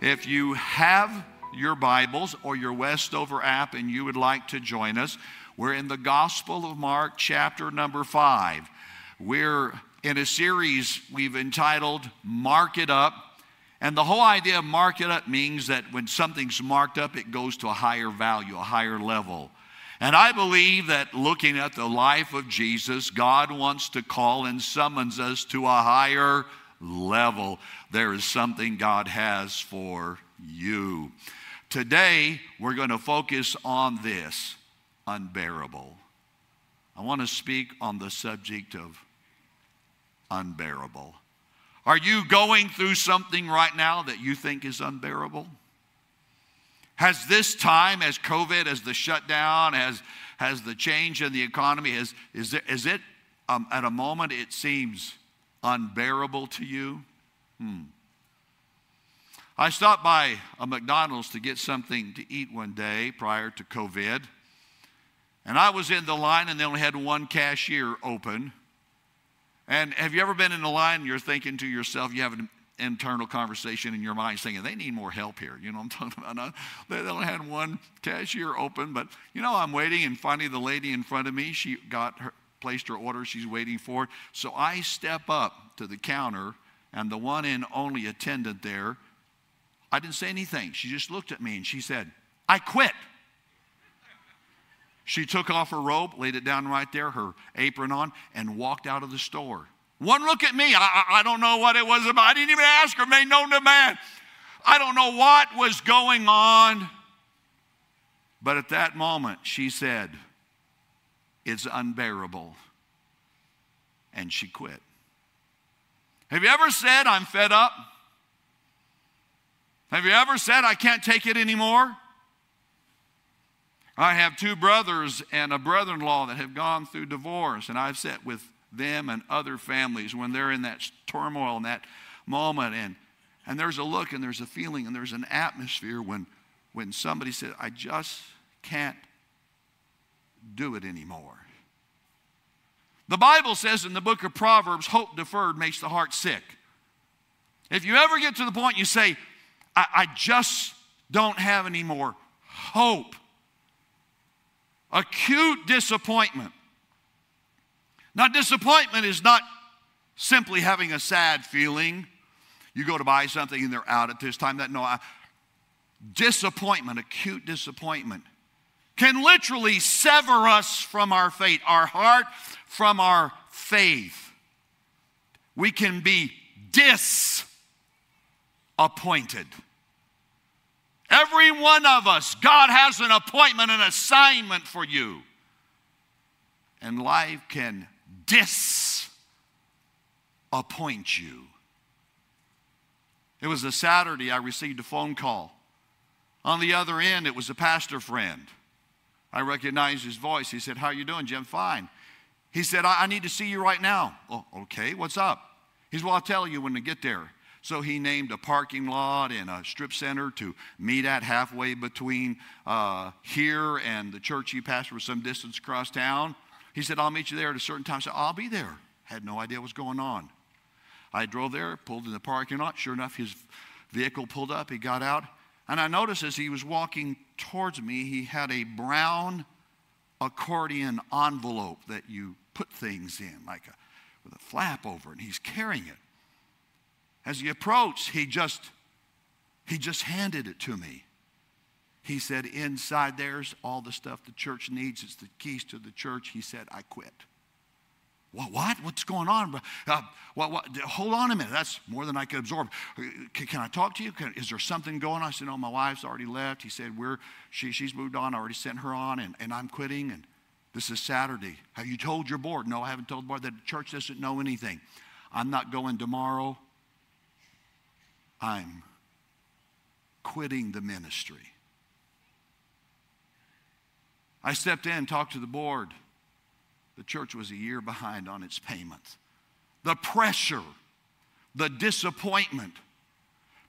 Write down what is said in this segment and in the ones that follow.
If you have your Bibles or your Westover app and you would like to join us, we're in the Gospel of Mark, chapter number five. We're in a series we've entitled Mark It Up. And the whole idea of mark it up means that when something's marked up, it goes to a higher value, a higher level. And I believe that looking at the life of Jesus, God wants to call and summons us to a higher level. There is something God has for you. Today, we're going to focus on this unbearable. I want to speak on the subject of unbearable. Are you going through something right now that you think is unbearable? Has this time, as COVID, as the shutdown, as, has the change in the economy, has, is, there, is it um, at a moment it seems unbearable to you? Hmm. I stopped by a McDonald's to get something to eat one day prior to COVID. And I was in the line and they only had one cashier open. And have you ever been in a line and you're thinking to yourself, you have an internal conversation in your mind saying, they need more help here. You know I'm talking about? They only had one cashier open, but you know, I'm waiting and finally the lady in front of me, she got her, placed her order she's waiting for. So I step up to the counter and the one and only attendant there, I didn't say anything. She just looked at me and she said, I quit. She took off her robe, laid it down right there, her apron on, and walked out of the store. One look at me. I, I don't know what it was about. I didn't even ask her, made no demand. I don't know what was going on. But at that moment, she said, It's unbearable. And she quit. Have you ever said, I'm fed up? Have you ever said, I can't take it anymore? I have two brothers and a brother in law that have gone through divorce, and I've sat with them and other families when they're in that turmoil and that moment. And, and there's a look and there's a feeling and there's an atmosphere when, when somebody said, I just can't do it anymore. The Bible says in the book of Proverbs, hope deferred makes the heart sick. If you ever get to the point you say, I, I just don't have any more hope, acute disappointment. Now, disappointment is not simply having a sad feeling. You go to buy something and they're out at this time. That no, I, disappointment, acute disappointment, can literally sever us from our faith, our heart from our faith. We can be disappointed. Every one of us, God has an appointment, an assignment for you. And life can disappoint you. It was a Saturday, I received a phone call. On the other end, it was a pastor friend. I recognized his voice. He said, How are you doing, Jim? Fine. He said, I, I need to see you right now. Oh, okay, what's up? He said, Well, I'll tell you when I get there. So he named a parking lot and a strip center to meet at halfway between uh, here and the church he pastored some distance across town. He said, I'll meet you there at a certain time. I said, I'll be there. Had no idea what was going on. I drove there, pulled in the parking lot. Sure enough, his vehicle pulled up. He got out. And I noticed as he was walking towards me, he had a brown accordion envelope that you put things in, like a, with a flap over and he's carrying it. As he approached, he just he just handed it to me. He said, Inside there's all the stuff the church needs. It's the keys to the church. He said, I quit. What? what? What's going on? Uh, what, what? Hold on a minute. That's more than I could absorb. Can, can I talk to you? Can, is there something going on? I said, No, my wife's already left. He said, We're, she, She's moved on. I already sent her on, and, and I'm quitting. And this is Saturday. Have you told your board? No, I haven't told the board. The church doesn't know anything. I'm not going tomorrow. I'm quitting the ministry. I stepped in, talked to the board. The church was a year behind on its payments. The pressure, the disappointment,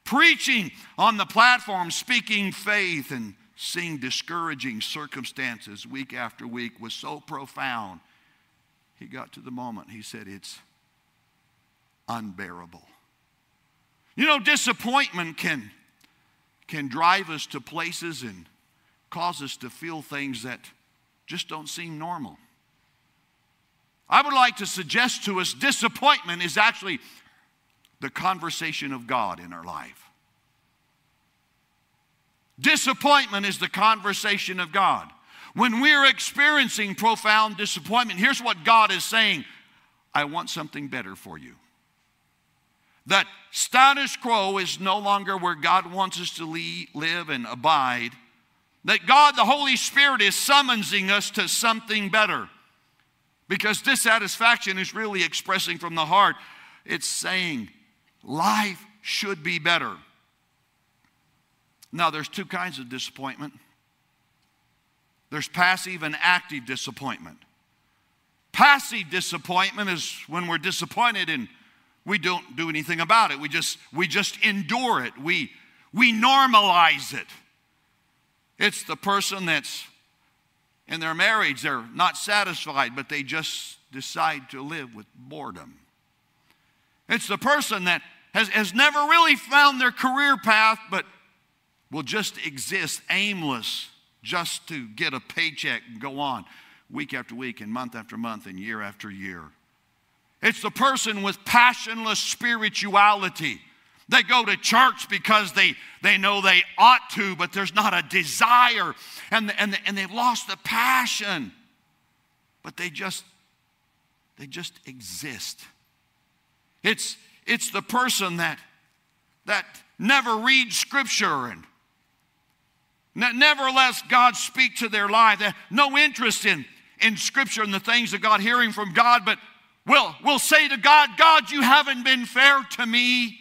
preaching on the platform, speaking faith, and seeing discouraging circumstances week after week was so profound. He got to the moment, he said, It's unbearable. You know, disappointment can can drive us to places and cause us to feel things that just don't seem normal. I would like to suggest to us disappointment is actually the conversation of God in our life. Disappointment is the conversation of God. When we're experiencing profound disappointment, here's what God is saying I want something better for you. That status quo is no longer where God wants us to live and abide. That God, the Holy Spirit, is summoning us to something better. Because dissatisfaction is really expressing from the heart. It's saying, life should be better. Now, there's two kinds of disappointment there's passive and active disappointment. Passive disappointment is when we're disappointed and we don't do anything about it. We just, we just endure it. We, we normalize it. It's the person that's in their marriage, they're not satisfied, but they just decide to live with boredom. It's the person that has, has never really found their career path, but will just exist aimless just to get a paycheck and go on week after week and month after month and year after year. It's the person with passionless spirituality. They go to church because they, they know they ought to, but there's not a desire and, and, and they've lost the passion. But they just, they just exist. It's, it's the person that, that never reads scripture and never lets God speak to their life. No interest in, in scripture and the things of God, hearing from God, but will will say to God, God, you haven't been fair to me.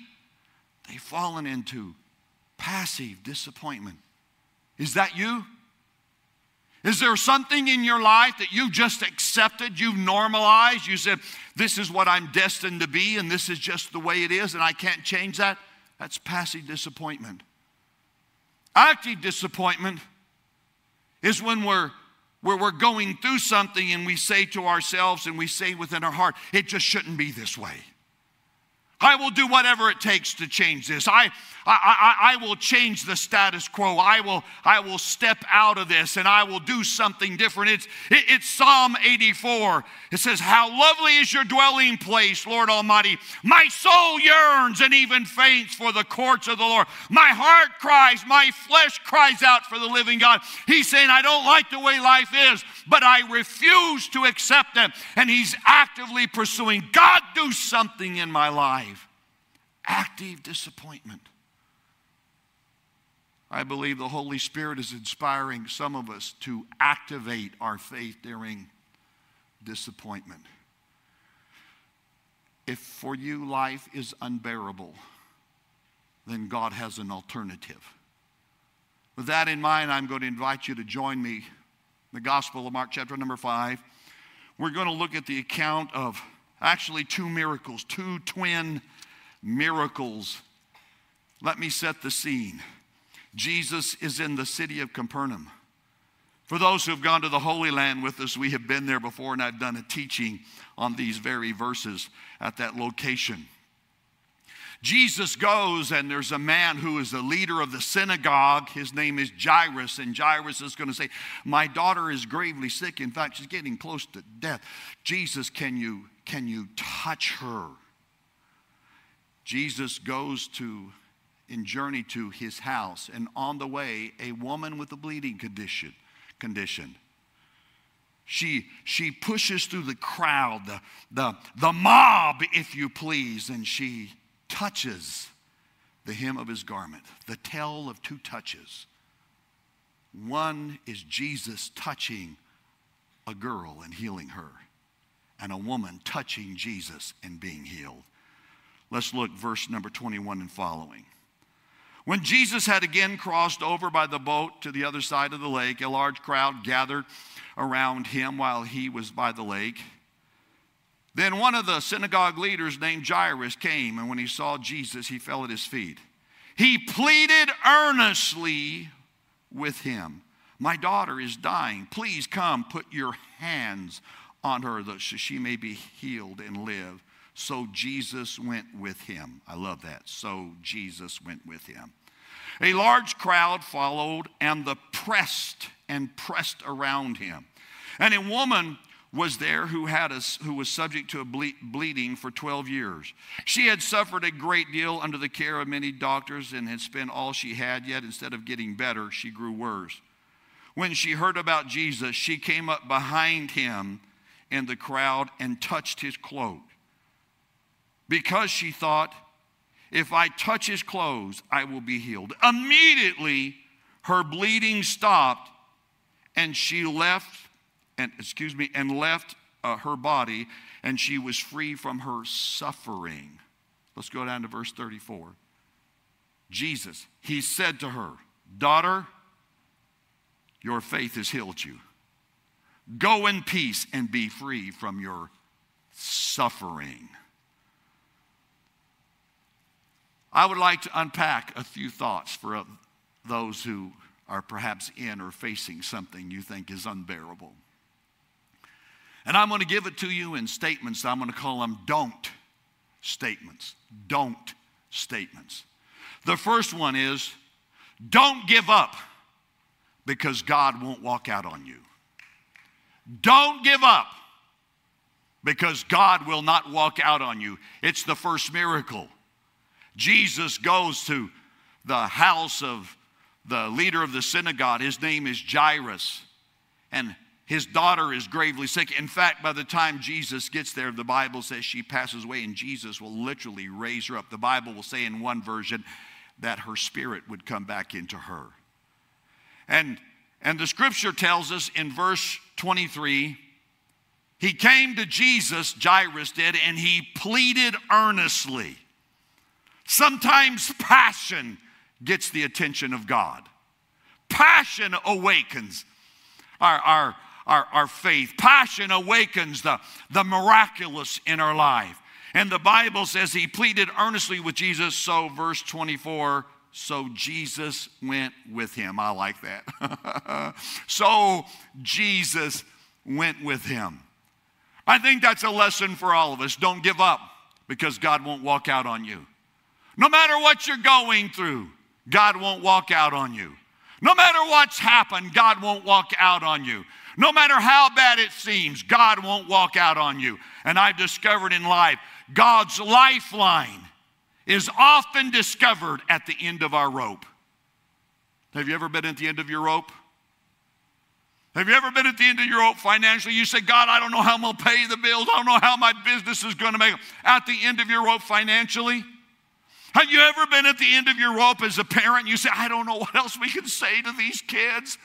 They've fallen into passive disappointment. Is that you? Is there something in your life that you've just accepted, you've normalized? You said, This is what I'm destined to be, and this is just the way it is, and I can't change that? That's passive disappointment. Active disappointment is when we're where we're going through something and we say to ourselves and we say within our heart, it just shouldn't be this way. I will do whatever it takes to change this. I, I, I, I, will change the status quo. I will, I will step out of this and I will do something different. It's, it, it's Psalm 84. It says, How lovely is your dwelling place, Lord Almighty. My soul yearns and even faints for the courts of the Lord. My heart cries, my flesh cries out for the living God. He's saying, I don't like the way life is, but I refuse to accept it. And he's actively pursuing, God, do something in my life active disappointment. I believe the Holy Spirit is inspiring some of us to activate our faith during disappointment. If for you life is unbearable, then God has an alternative. With that in mind, I'm going to invite you to join me the Gospel of Mark, chapter number five. We're going to look at the account of actually two miracles, two twin miracles. Let me set the scene. Jesus is in the city of Capernaum. For those who have gone to the Holy Land with us, we have been there before, and I've done a teaching on these very verses at that location. Jesus goes, and there's a man who is the leader of the synagogue. His name is Jairus, and Jairus is going to say, My daughter is gravely sick. In fact, she's getting close to death. Jesus, can you, can you touch her? Jesus goes to in journey to his house, and on the way, a woman with a bleeding condition, condition. She, she pushes through the crowd, the, the, the mob, if you please, and she touches the hem of his garment. The tell of two touches. One is Jesus touching a girl and healing her, and a woman touching Jesus and being healed. Let's look verse number 21 and following. When Jesus had again crossed over by the boat to the other side of the lake, a large crowd gathered around him while he was by the lake. Then one of the synagogue leaders named Jairus came, and when he saw Jesus, he fell at his feet. He pleaded earnestly with him My daughter is dying. Please come put your hands on her so she may be healed and live. So Jesus went with him. I love that. So Jesus went with him. A large crowd followed, and the pressed and pressed around him. And a woman was there who, had a, who was subject to a ble- bleeding for 12 years. She had suffered a great deal under the care of many doctors and had spent all she had, yet instead of getting better, she grew worse. When she heard about Jesus, she came up behind him in the crowd and touched his cloak. Because she thought, if I touch his clothes, I will be healed. Immediately, her bleeding stopped and she left and excuse me, and left uh, her body, and she was free from her suffering. Let's go down to verse 34. Jesus, he said to her, Daughter, your faith has healed you. Go in peace and be free from your suffering. I would like to unpack a few thoughts for uh, those who are perhaps in or facing something you think is unbearable. And I'm going to give it to you in statements. I'm going to call them don't statements. Don't statements. The first one is don't give up because God won't walk out on you. Don't give up because God will not walk out on you. It's the first miracle. Jesus goes to the house of the leader of the synagogue. His name is Jairus. And his daughter is gravely sick. In fact, by the time Jesus gets there, the Bible says she passes away, and Jesus will literally raise her up. The Bible will say in one version that her spirit would come back into her. And, and the scripture tells us in verse 23 he came to Jesus, Jairus did, and he pleaded earnestly. Sometimes passion gets the attention of God, passion awakens our, our, our, our faith. Passion awakens the, the miraculous in our life. And the Bible says he pleaded earnestly with Jesus. So, verse 24, so Jesus went with him. I like that. so, Jesus went with him. I think that's a lesson for all of us. Don't give up because God won't walk out on you. No matter what you're going through, God won't walk out on you. No matter what's happened, God won't walk out on you. No matter how bad it seems, God won't walk out on you. And I've discovered in life, God's lifeline is often discovered at the end of our rope. Have you ever been at the end of your rope? Have you ever been at the end of your rope financially? You say, God, I don't know how I'm going to pay the bills. I don't know how my business is going to make it. At the end of your rope financially? Have you ever been at the end of your rope as a parent? You say, I don't know what else we can say to these kids.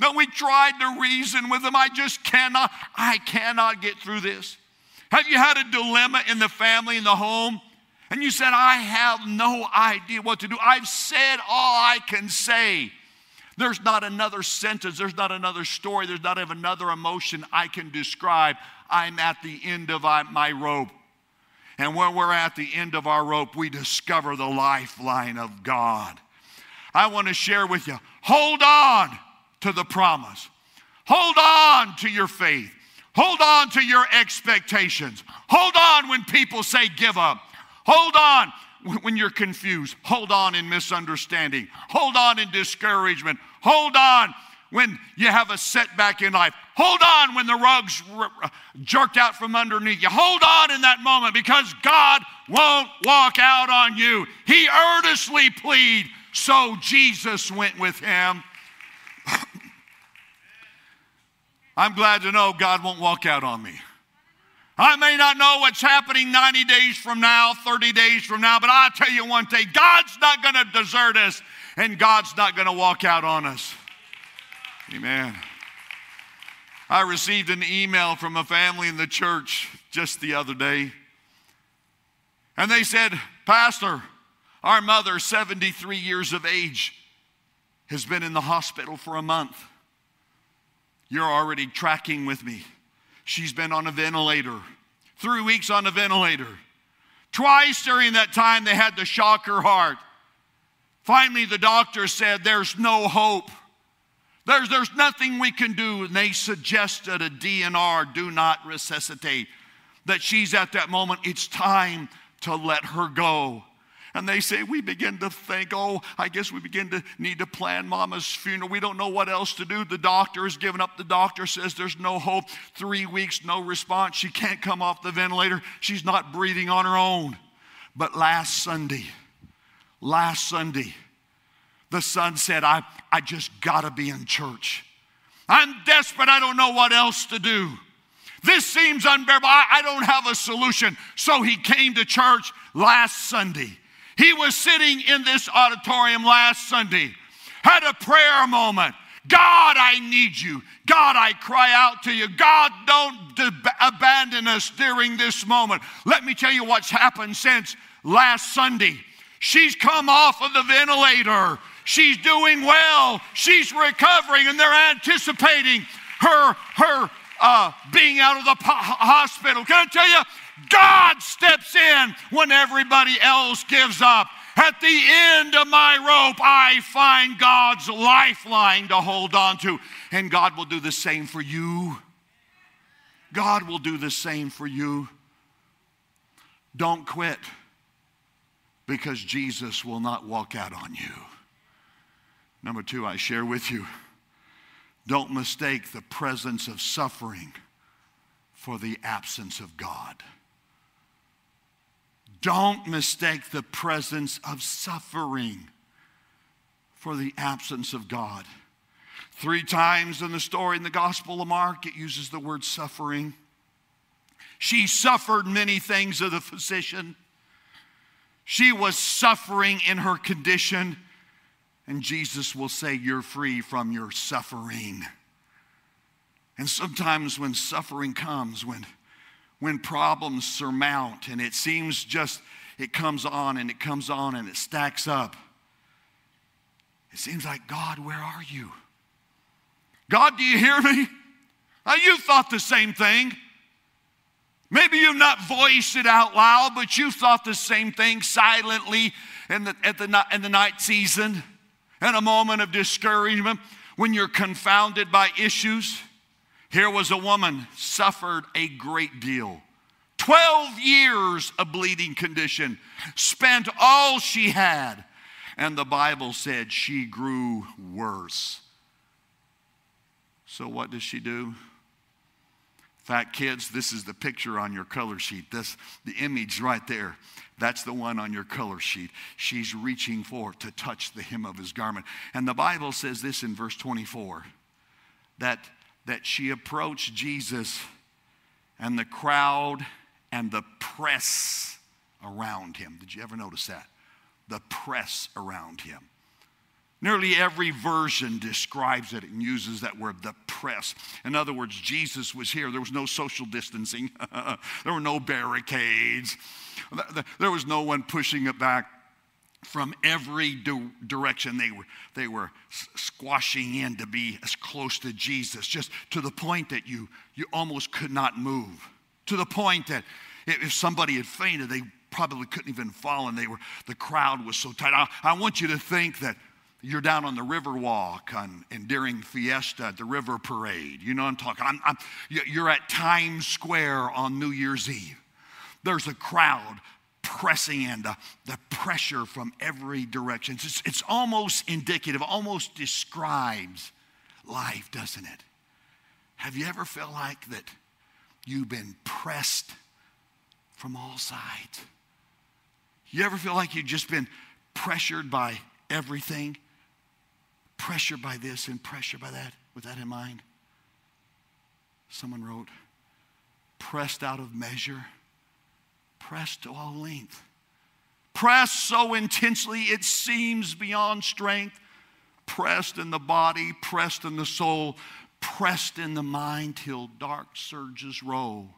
No, we tried to reason with them. I just cannot, I cannot get through this. Have you had a dilemma in the family, in the home? And you said, I have no idea what to do. I've said all I can say. There's not another sentence, there's not another story, there's not another emotion I can describe. I'm at the end of my rope. And when we're at the end of our rope, we discover the lifeline of God. I want to share with you hold on to the promise. Hold on to your faith. Hold on to your expectations. Hold on when people say give up. Hold on when you're confused. Hold on in misunderstanding. Hold on in discouragement. Hold on when you have a setback in life. Hold on when the rug's jerked out from underneath you. Hold on in that moment because God won't walk out on you. He earnestly plead, so Jesus went with him. I'm glad to know God won't walk out on me. I may not know what's happening 90 days from now, 30 days from now, but I'll tell you one thing God's not going to desert us, and God's not going to walk out on us. Amen. I received an email from a family in the church just the other day, and they said, Pastor, our mother, 73 years of age, has been in the hospital for a month. You're already tracking with me. She's been on a ventilator, three weeks on a ventilator. Twice during that time, they had to shock her heart. Finally, the doctor said, There's no hope. There's, there's nothing we can do. And they suggested a DNR, do not resuscitate. That she's at that moment, it's time to let her go. And they say, we begin to think, oh, I guess we begin to need to plan mama's funeral. We don't know what else to do. The doctor has given up. The doctor says there's no hope. Three weeks, no response. She can't come off the ventilator. She's not breathing on her own. But last Sunday, last Sunday, the son said, I, I just gotta be in church. I'm desperate. I don't know what else to do. This seems unbearable. I, I don't have a solution. So he came to church last Sunday. He was sitting in this auditorium last Sunday, had a prayer moment. God, I need you. God, I cry out to you. God, don't de- abandon us during this moment. Let me tell you what's happened since last Sunday. She's come off of the ventilator. She's doing well. She's recovering, and they're anticipating her, her uh, being out of the hospital. Can I tell you? God steps in when everybody else gives up. At the end of my rope, I find God's lifeline to hold on to. And God will do the same for you. God will do the same for you. Don't quit because Jesus will not walk out on you. Number two, I share with you don't mistake the presence of suffering for the absence of God. Don't mistake the presence of suffering for the absence of God. Three times in the story in the Gospel of Mark, it uses the word suffering. She suffered many things of the physician. She was suffering in her condition. And Jesus will say, You're free from your suffering. And sometimes when suffering comes, when, when problems surmount, and it seems just it comes on and it comes on and it stacks up, it seems like, God, where are you? God, do you hear me? Now, you thought the same thing. Maybe you've not voiced it out loud, but you thought the same thing silently in the, at the, in the night season in a moment of discouragement, when you're confounded by issues. Here was a woman suffered a great deal. 12 years of bleeding condition, spent all she had, and the Bible said she grew worse. So, what does she do? fact, kids, this is the picture on your color sheet. This the image right there. That's the one on your color sheet. She's reaching for to touch the hem of his garment. And the Bible says this in verse 24 that, that she approached Jesus and the crowd and the press around him. Did you ever notice that? The press around him. Nearly every version describes it and uses that word, the press. In other words, Jesus was here. There was no social distancing, there were no barricades, there was no one pushing it back. From every du- direction, they were, they were squashing in to be as close to Jesus, just to the point that you, you almost could not move. To the point that if somebody had fainted, they probably couldn't even fall, and they were, the crowd was so tight. I, I want you to think that you're down on the river walk on, and during fiesta the river parade. You know what i'm talking I'm, I'm, you're at times square on new year's eve. There's a crowd pressing in the, the pressure from every direction. It's, it's almost indicative almost describes life doesn't it? Have you ever felt like that you've been pressed from all sides? You ever feel like you've just been pressured by everything pressure by this and pressure by that, with that in mind. Someone wrote, pressed out of measure, pressed to all length, pressed so intensely it seems beyond strength, pressed in the body, pressed in the soul, pressed in the mind till dark surges roll.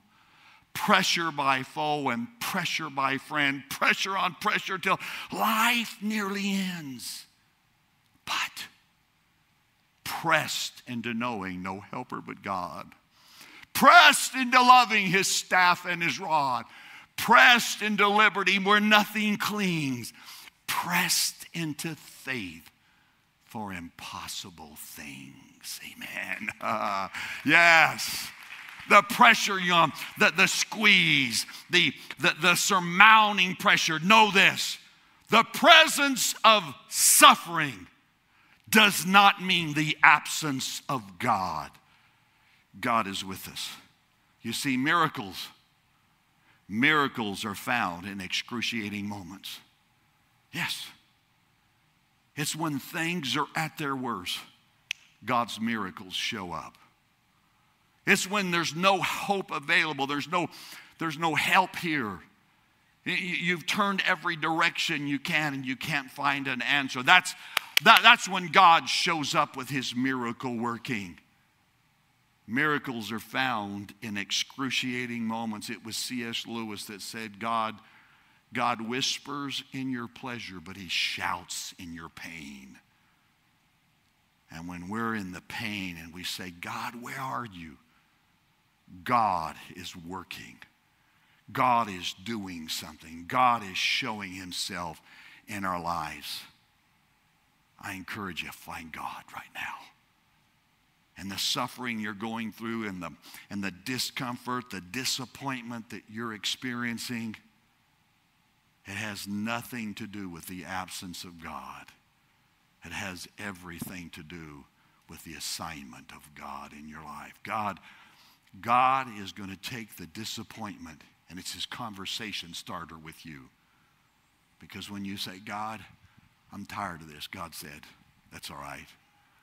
Pressure by foe and pressure by friend, pressure on pressure till life nearly ends. But pressed into knowing no helper but God, pressed into loving his staff and his rod, pressed into liberty where nothing clings, pressed into faith for impossible things. Amen. Uh, yes. The pressure, young, the, the squeeze, the, the, the surmounting pressure. Know this The presence of suffering does not mean the absence of God. God is with us. You see, miracles, miracles are found in excruciating moments. Yes. It's when things are at their worst, God's miracles show up. It's when there's no hope available, there's no, there's no help here. You've turned every direction you can and you can't find an answer. That's, that, that's when God shows up with his miracle working. Miracles are found in excruciating moments. It was C.S. Lewis that said, God, God whispers in your pleasure, but he shouts in your pain. And when we're in the pain and we say, God, where are you? God is working. God is doing something. God is showing himself in our lives. I encourage you, find God right now. And the suffering you're going through and the, and the discomfort, the disappointment that you're experiencing, it has nothing to do with the absence of God. It has everything to do with the assignment of God in your life. God, God is going to take the disappointment, and it's his conversation starter with you. Because when you say, God, I'm tired of this, God said, That's all right.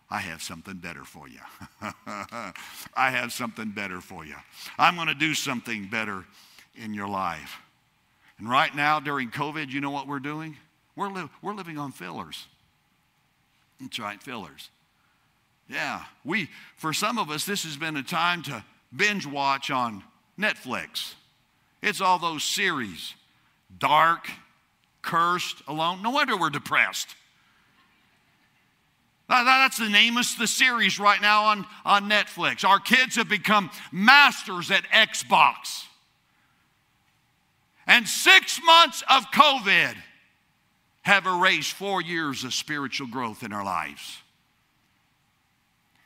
I have something better for you. I have something better for you. I'm going to do something better in your life. And right now, during COVID, you know what we're doing? We're, li- we're living on fillers. That's right, fillers. Yeah, we, for some of us, this has been a time to binge watch on Netflix. It's all those series dark, cursed, alone. No wonder we're depressed. That's the name of the series right now on, on Netflix. Our kids have become masters at Xbox. And six months of COVID have erased four years of spiritual growth in our lives.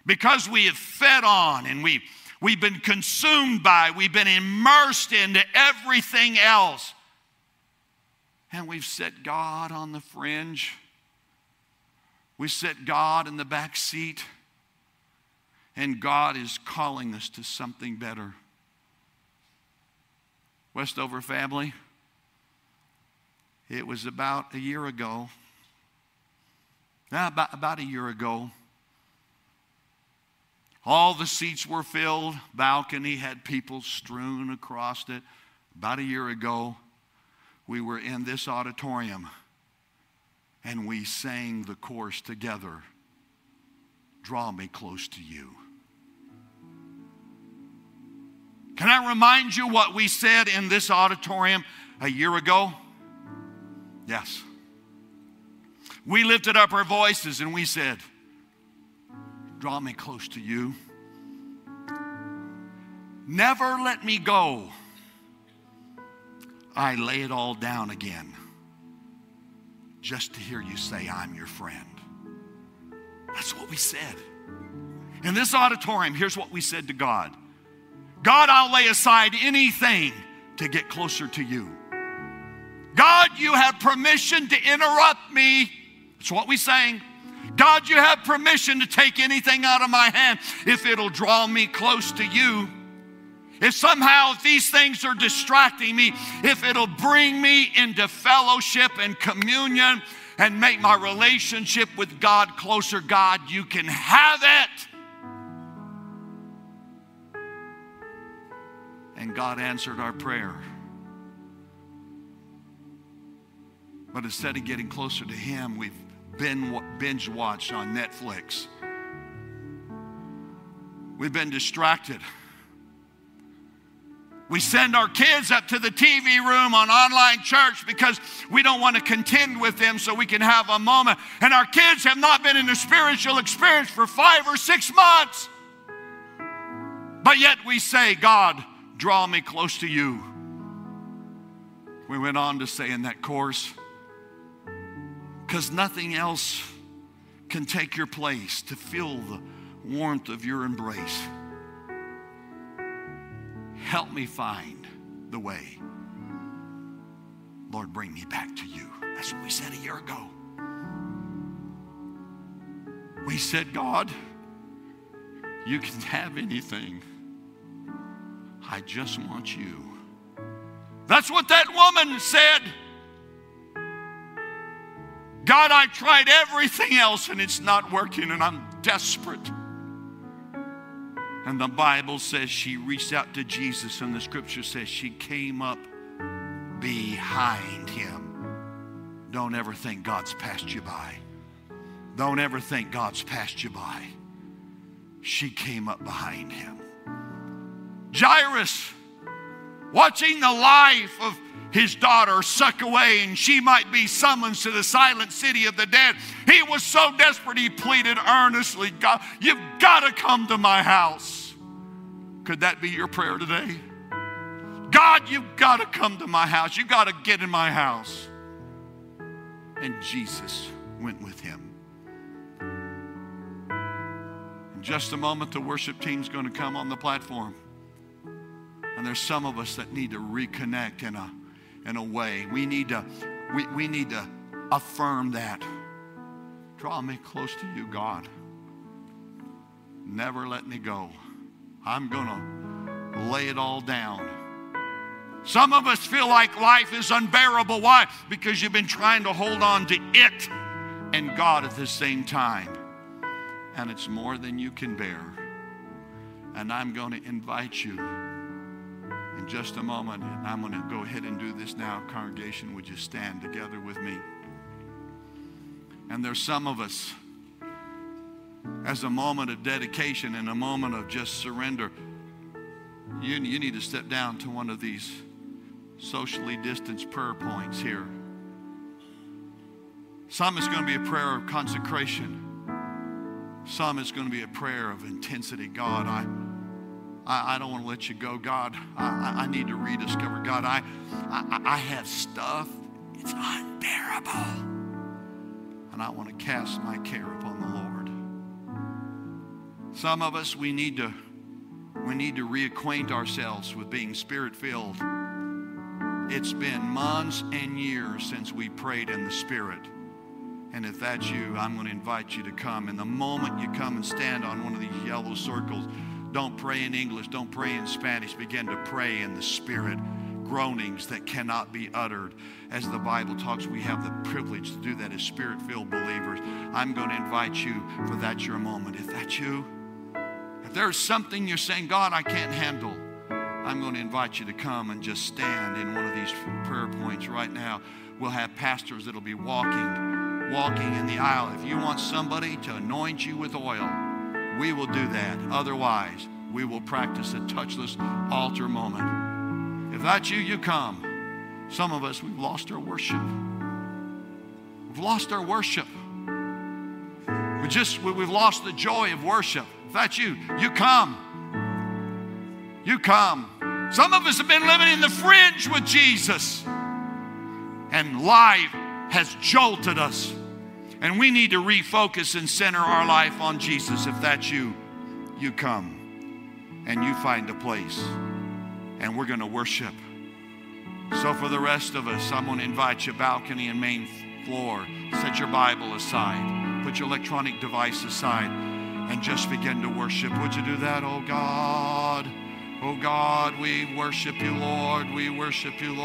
Because we have fed on and we, we've been consumed by, we've been immersed into everything else. And we've set God on the fringe. We set God in the back seat. And God is calling us to something better. Westover family, it was about a year ago, about, about a year ago. All the seats were filled, balcony had people strewn across it. About a year ago, we were in this auditorium and we sang the chorus together Draw me close to you. Can I remind you what we said in this auditorium a year ago? Yes. We lifted up our voices and we said, Draw me close to you. Never let me go. I lay it all down again just to hear you say, I'm your friend. That's what we said. In this auditorium, here's what we said to God God, I'll lay aside anything to get closer to you. God, you have permission to interrupt me. That's what we sang. God, you have permission to take anything out of my hand if it'll draw me close to you. If somehow if these things are distracting me, if it'll bring me into fellowship and communion and make my relationship with God closer, God, you can have it. And God answered our prayer. But instead of getting closer to Him, we've been binge watched on Netflix. We've been distracted. We send our kids up to the TV room on online church because we don't want to contend with them so we can have a moment. And our kids have not been in a spiritual experience for five or six months. But yet we say, God, Draw me close to you. We went on to say in that course, because nothing else can take your place to feel the warmth of your embrace. Help me find the way. Lord, bring me back to you. That's what we said a year ago. We said, God, you can have anything. I just want you. That's what that woman said. God, I tried everything else and it's not working and I'm desperate. And the Bible says she reached out to Jesus, and the scripture says she came up behind him. Don't ever think God's passed you by. Don't ever think God's passed you by. She came up behind him. Jairus, watching the life of his daughter suck away and she might be summoned to the silent city of the dead. He was so desperate he pleaded earnestly, God, you've got to come to my house. Could that be your prayer today? God, you've got to come to my house. You've got to get in my house. And Jesus went with him. In just a moment, the worship team's going to come on the platform. And there's some of us that need to reconnect in a, in a way. We need to, we, we need to affirm that. Draw me close to you, God. Never let me go. I'm going to lay it all down. Some of us feel like life is unbearable. Why? Because you've been trying to hold on to it and God at the same time. And it's more than you can bear. And I'm going to invite you in just a moment, and I'm going to go ahead and do this now. Congregation, would you stand together with me? And there's some of us, as a moment of dedication and a moment of just surrender, you, you need to step down to one of these socially distanced prayer points here. Some is going to be a prayer of consecration. Some is going to be a prayer of intensity. God, I I, I don't want to let you go. God, I, I need to rediscover. God, I, I, I have stuff, it's unbearable. And I want to cast my care upon the Lord. Some of us, we need to, we need to reacquaint ourselves with being spirit filled. It's been months and years since we prayed in the Spirit. And if that's you, I'm going to invite you to come. And the moment you come and stand on one of these yellow circles, don't pray in English, don't pray in Spanish. Begin to pray in the Spirit. Groanings that cannot be uttered. As the Bible talks, we have the privilege to do that as spirit filled believers. I'm going to invite you for that's your moment. If that's you, if there's something you're saying, God, I can't handle, I'm going to invite you to come and just stand in one of these prayer points right now. We'll have pastors that'll be walking, walking in the aisle. If you want somebody to anoint you with oil, we will do that. Otherwise, we will practice a touchless altar moment. If that's you, you come. Some of us, we've lost our worship. We've lost our worship. We just, we've lost the joy of worship. If that's you, you come. You come. Some of us have been living in the fringe with Jesus, and life has jolted us. And we need to refocus and center our life on Jesus. If that's you, you come and you find a place, and we're going to worship. So, for the rest of us, I'm going to invite you, balcony and main floor, set your Bible aside, put your electronic device aside, and just begin to worship. Would you do that, oh God? Oh God, we worship you, Lord. We worship you, Lord.